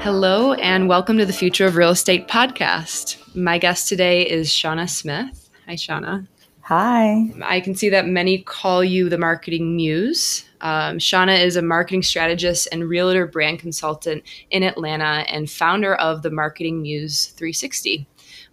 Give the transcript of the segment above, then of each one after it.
Hello, and welcome to the Future of Real Estate podcast. My guest today is Shauna Smith. Hi, Shauna. Hi. I can see that many call you the marketing muse. Um, Shauna is a marketing strategist and realtor brand consultant in Atlanta and founder of the Marketing Muse 360.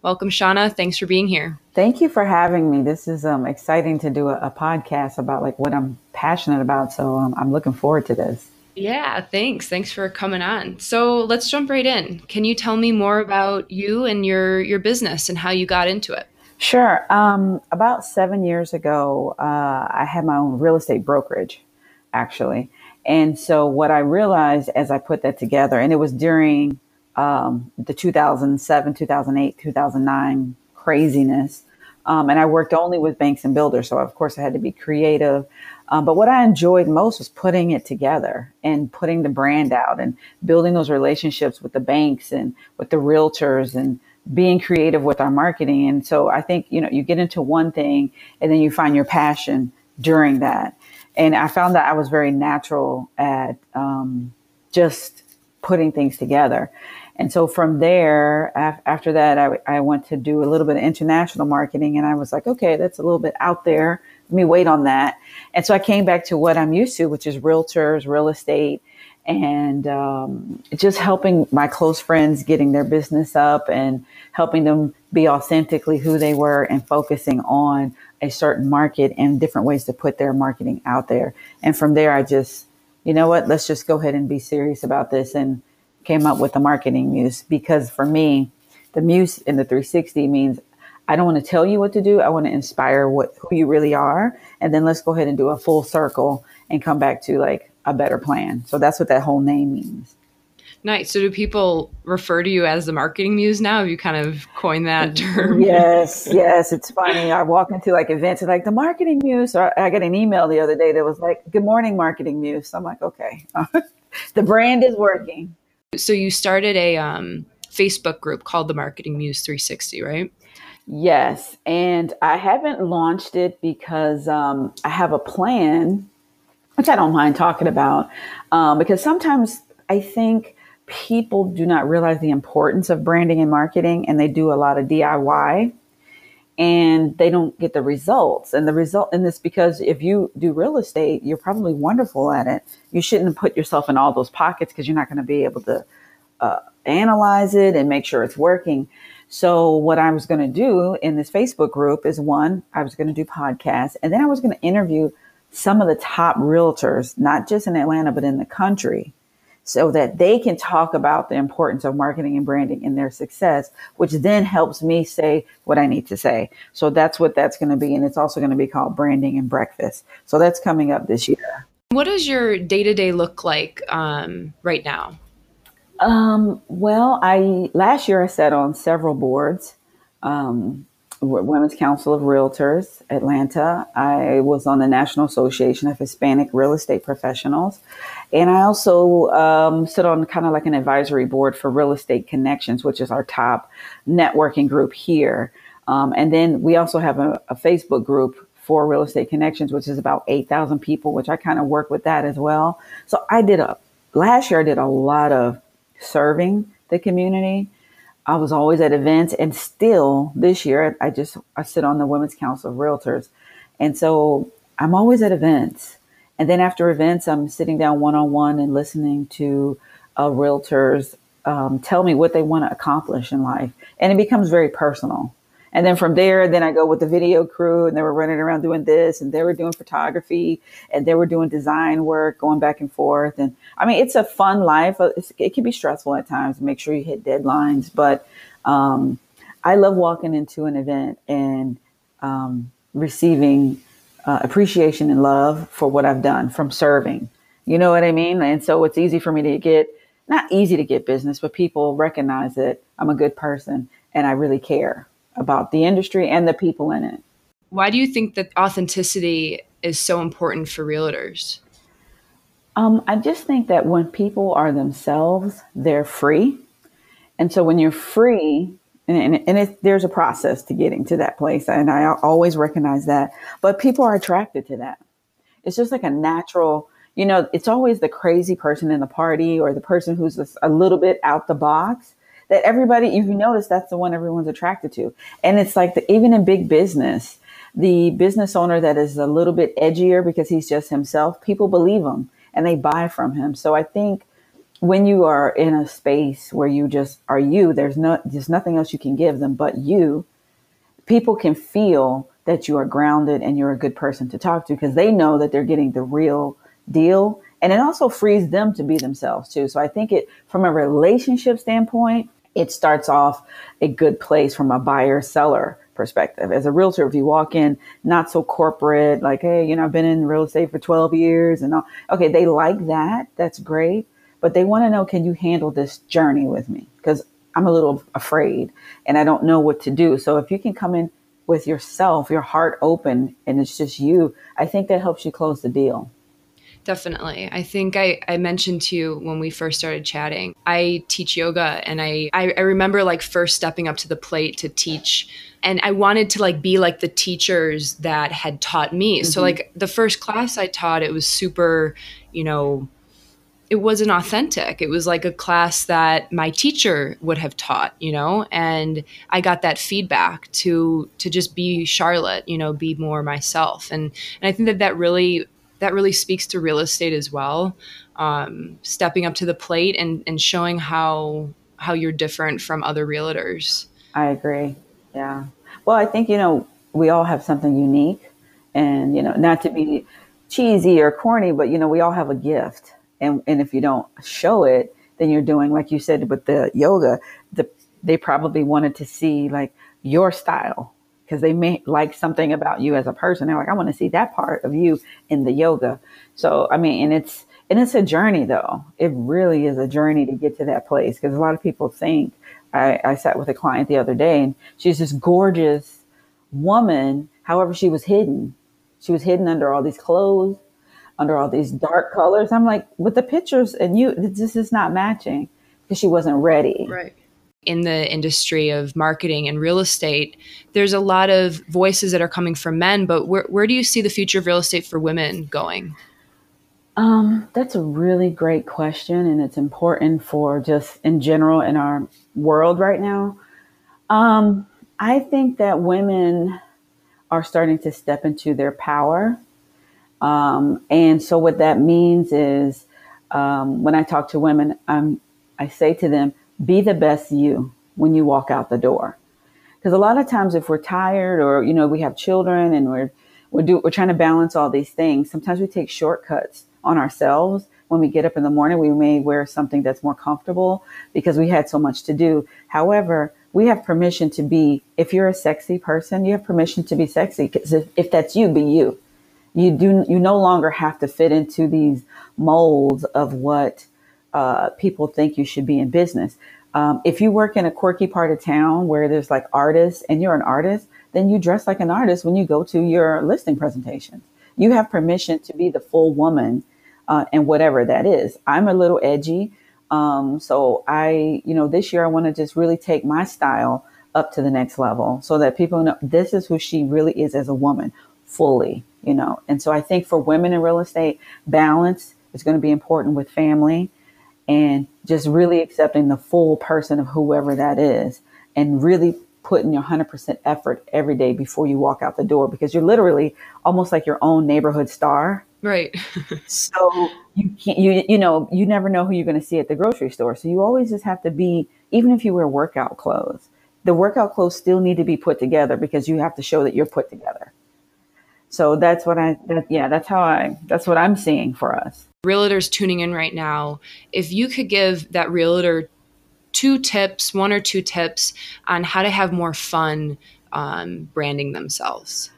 Welcome, Shauna. Thanks for being here. Thank you for having me. This is um, exciting to do a, a, podcast about like what I'm passionate about. So um, I'm looking forward to this. Yeah, thanks. Thanks for coming on. So let's jump right in. Can you tell me more about you and your your business and how you got into it? Sure. Um, about seven years ago, uh, I had my own real estate brokerage, actually. And so what I realized as I put that together, and it was during um, the 2007, 2008, 2009 craziness. Um, and I worked only with banks and builders. So, of course, I had to be creative. Um, but what I enjoyed most was putting it together and putting the brand out and building those relationships with the banks and with the realtors and being creative with our marketing. And so I think, you know, you get into one thing and then you find your passion during that. And I found that I was very natural at um, just putting things together. And so from there, af- after that, I, I went to do a little bit of international marketing and I was like, okay, that's a little bit out there. Let me wait on that. And so I came back to what I'm used to, which is realtors, real estate, and um, just helping my close friends getting their business up and helping them be authentically who they were and focusing on a certain market and different ways to put their marketing out there. And from there, I just, you know what, let's just go ahead and be serious about this and came up with the marketing muse because for me, the muse in the 360 means I don't want to tell you what to do. I want to inspire what who you really are, and then let's go ahead and do a full circle and come back to like a better plan. So that's what that whole name means. Nice. So do people refer to you as the marketing muse now? Have you kind of coined that term? Yes, yes. It's funny. I walk into like events and like the marketing muse. Or I got an email the other day that was like, "Good morning, marketing muse." So I'm like, okay, the brand is working. So you started a um, Facebook group called the Marketing Muse 360, right? Yes, and I haven't launched it because um, I have a plan, which I don't mind talking about, um, because sometimes I think people do not realize the importance of branding and marketing, and they do a lot of DIY, and they don't get the results. And the result in this because if you do real estate, you're probably wonderful at it. You shouldn't put yourself in all those pockets because you're not going to be able to uh, analyze it and make sure it's working. So what I was going to do in this Facebook group is one, I was going to do podcasts and then I was going to interview some of the top realtors, not just in Atlanta, but in the country so that they can talk about the importance of marketing and branding in their success, which then helps me say what I need to say. So that's what that's going to be. And it's also going to be called branding and breakfast. So that's coming up this year. What does your day to day look like um, right now? Um, well, I last year I sat on several boards. Um, Women's Council of Realtors, Atlanta. I was on the National Association of Hispanic Real Estate Professionals. And I also um, sit on kind of like an advisory board for Real Estate Connections, which is our top networking group here. Um, and then we also have a, a, Facebook group for Real Estate Connections, which is about 8,000 people, which I kind of work with that as well. So I did a, last year I did a lot of serving the community. I was always at events and still this year I just I sit on the Women's Council of Realtors. And so I'm always at events. And then after events I'm sitting down one on one and listening to uh, realtors um, tell me what they want to accomplish in life. And it becomes very personal. And then from there, then I go with the video crew and they were running around doing this and they were doing photography and they were doing design work, going back and forth. And I mean, it's a fun life. Uh, it's, it can be stressful at times. Make sure you hit deadlines. But um, I love walking into an event and um, receiving uh, appreciation and love for what I've done from serving. You know what I mean? And so it's easy for me to get, not easy to get business, but people recognize that I'm a good person and I really care about the industry and the people in it. Why do you think that authenticity is so important for realtors? Um, I just think that when people are themselves, they're free. And so when you're free, and, and, and it, there's a process to getting to that place, and I always recognize that, but people are attracted to that. It's just like a natural, you know, it's always the crazy person in the party or the person who's a little bit out the box that everybody, if you notice, that's the one everyone's attracted to. And it's like the, even in big business, the business owner that is a little bit edgier because he's just himself, people believe him and they buy from him. So I think when you are in a space where you just are you, there's no, there's nothing else you can give them but you. People can feel that you are grounded and you're a good person to talk to because they know that they're getting the real deal. And it also frees them to be themselves too. So I think it, from a relationship standpoint, it starts off a good place from a buyer seller perspective. As a realtor, if you walk in not so corporate, like, hey, you know, I've been in real estate for 12 years and all, okay, they like that. That's great. But they want to know, can you handle this journey with me? Because I'm a little afraid and I don't know what to do. So if you can come in with yourself, your heart open, and it's just you, I think that helps you close the deal. Definitely. I think I, I mentioned to you when we first started chatting, I teach yoga and I, I, I remember like first stepping up to the plate to teach and I wanted to like be like the teachers that had taught me. Mm-hmm. So like the first class I taught, it was super, you know, it wasn't authentic. It was like a class that my teacher would have taught, you know, and I got that feedback to to just be Charlotte, you know, be more myself. And and I think that that really that really speaks to real estate as well. Um, stepping up to the plate and, and showing how how you're different from other realtors. I agree. Yeah. Well, I think you know we all have something unique, and you know not to be cheesy or corny, but you know we all have a gift, and and if you don't show it, then you're doing like you said with the yoga. The they probably wanted to see like your style because they may like something about you as a person. They're like, I want to see that part of you in the yoga. So, I mean, and it's, and it's a journey though. It really is a journey to get to that place because a lot of people think, I, I sat with a client the other day and she's this gorgeous woman. However, she was hidden. She was hidden under all these clothes, under all these dark colors. I'm like, with the pictures and you, this is not matching because she wasn't ready. Right in the industry of marketing and real estate, there's a lot of voices that are coming from men, but where, where do you see the future of real estate for women going? Um, that's a really great question, and it's important for just in general in our world right now. Um, I think that women are starting to step into their power. Um, and so, what that means is um, when I talk to women, I'm, I say to them, be the best you when you walk out the door. Because a lot of times, if we're tired or you know we have children and we're we're do, we're trying to balance all these things, sometimes we take shortcuts on ourselves. When we get up in the morning, we may wear something that's more comfortable because we had so much to do. However, we have permission to be. If you're a sexy person, you have permission to be sexy. Because if, if that's you, be you. You do. You no longer have to fit into these molds of what uh, people think you should be in business. Um, if you work in a quirky part of town where there's like artists and you're an artist, then you dress like an artist when you go to your listing presentations. You have permission to be the full woman uh, and whatever that is. I'm a little edgy. Um, so I, you know, this year I want to just really take my style up to the next level so that people know this is who she really is as a woman fully, you know. And so I think for women in real estate, balance is going to be important with family and just really accepting the full person of whoever that is and really putting your 100% effort every day before you walk out the door because you're literally almost like your own neighborhood star. Right. So you can't you you know you never know who you're going to see at the grocery store. So you always just have to be even if you wear workout clothes the workout clothes still need to be put together because you have to show that you're put together. So that's what i that, yeah that's how i that's what i'm seeing for us realtors tuning in right now, if you could give that realtor two tips, one or two tips on how to have more fun um, branding themselves.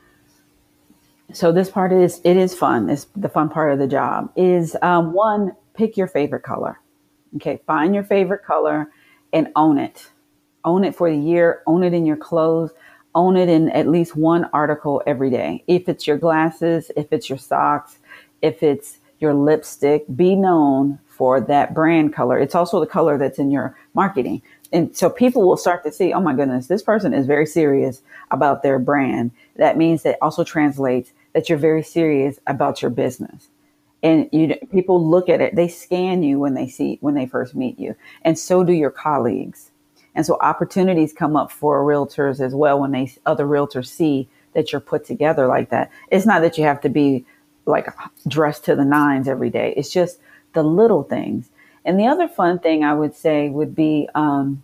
So this part is it is fun. It's the fun part of the job. Is um, one pick your favorite color. Okay, find your favorite color and own it. Own it for the year. Own it in your clothes. Own it in at least one article every day. If it's your glasses, if it's your socks, if it's your lipstick, be known for that brand color. It's also the color that's in your marketing. And so people will start to see, oh my goodness, this person is very serious about their brand. That means that also translates that you're very serious about your business. and you people look at it they scan you when they see when they first meet you and so do your colleagues and so opportunities come up for realtors as well when they other realtors see that you're put together like that it's not that you have to be like dressed to the nines every day it's just the little things and the other fun thing i would say would be um,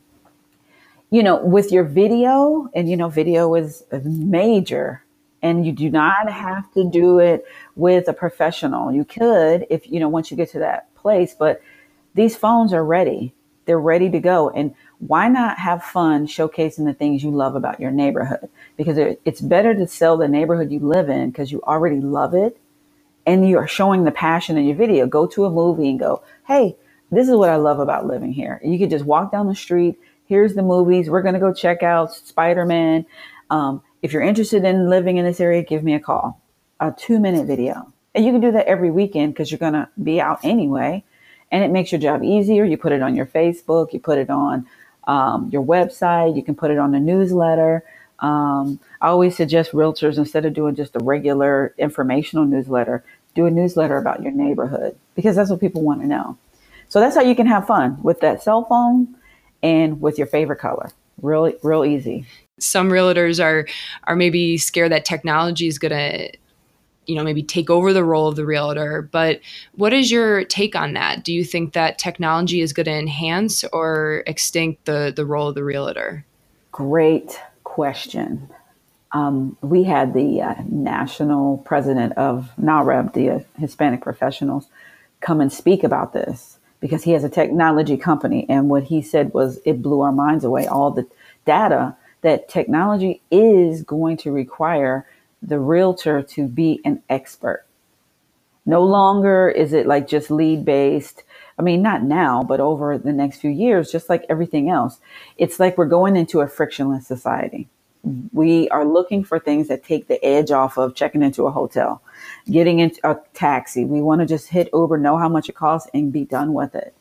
you know with your video and you know video is major and you do not have to do it with a professional. You could if you know once you get to that place, but these phones are ready. They're ready to go. And why not have fun showcasing the things you love about your neighborhood? Because it's better to sell the neighborhood you live in because you already love it and you are showing the passion in your video. Go to a movie and go, hey, this is what I love about living here. You could just walk down the street. Here's the movies. We're going to go check out Spider Man. Um, if you're interested in living in this area, give me a call. A two minute video. And you can do that every weekend because you're going to be out anyway. And it makes your job easier. You put it on your Facebook, you put it on um, your website, you can put it on a newsletter. Um, I always suggest realtors, instead of doing just a regular informational newsletter, do a newsletter about your neighborhood because that's what people want to know. So that's how you can have fun with that cell phone and with your favorite color. Really, real easy some realtors are are maybe scared that technology is going to you know maybe take over the role of the realtor but what is your take on that do you think that technology is going to enhance or extinct the the role of the realtor great question um, we had the uh, national president of NAHREP, the uh, Hispanic professionals, come and speak about this because he has a technology company. And what he said was it blew our minds away. All the data that technology is going to require the realtor to be an expert. No longer is it like just lead based. I mean, not now, but over the next few years, just like everything else, it's like we're going into a frictionless society. We are looking for things that take the edge off of checking into a hotel, getting into a taxi. We want to just hit Uber, know how much it costs, and be done with it.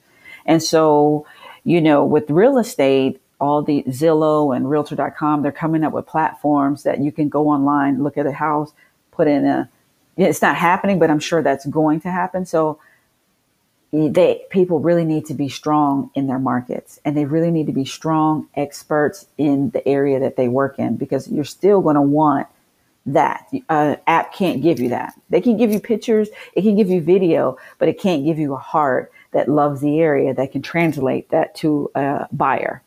And so, you know, with real estate, all the Zillow and Realtor.com, they're coming up with platforms that you can go online, look at a house, put in a. It's not happening, but I'm sure that's going to happen. So they people really need to be strong in their markets, and they really need to be strong experts in the area that they work in, because you're still going to want that. Uh, app can't give you that. They can give you pictures, it can give you video, but it can't give you a heart that loves the area that can translate that to a buyer.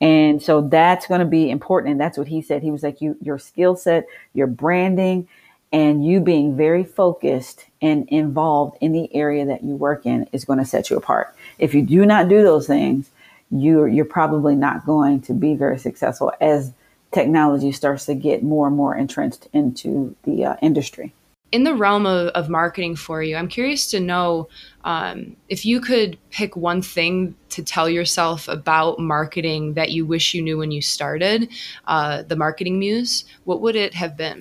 And so that's going to be important. And that's what he said. He was like, you, your skill set, your branding, and you being very focused and involved in the area that you work in is going to set you apart. If you do not do those things, you're, you're probably not going to be very successful as technology starts to get more and more entrenched into the uh, industry in the realm of, of marketing for you, I'm curious to know um, if you could pick one thing to tell yourself about marketing that you wish you knew when you started uh, the Marketing Muse, what would it have been?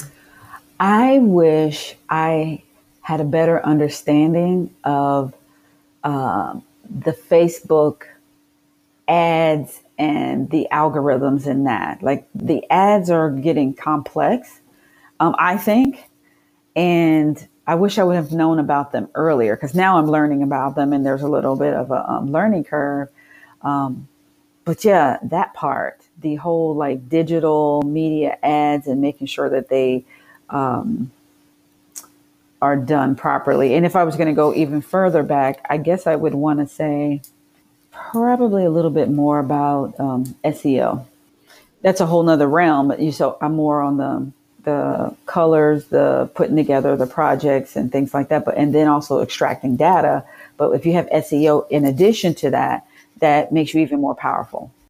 I wish I had a better understanding of uh, the Facebook ads and the algorithms in that. Like the ads are getting complex, um, I think and I wish I would have known about them earlier because now I'm learning about them and there's a little bit of a um, learning curve. Um, but yeah, that part, the whole like digital media ads and making sure that they um, are done properly. And if I was going to go even further back, I guess I would want to say probably a little bit more about um, SEO. That's a whole nother realm, but you so I'm more on the the colors, the putting together the projects and things like that, but and then also extracting data. But if you have SEO in addition to that, that makes you even more powerful.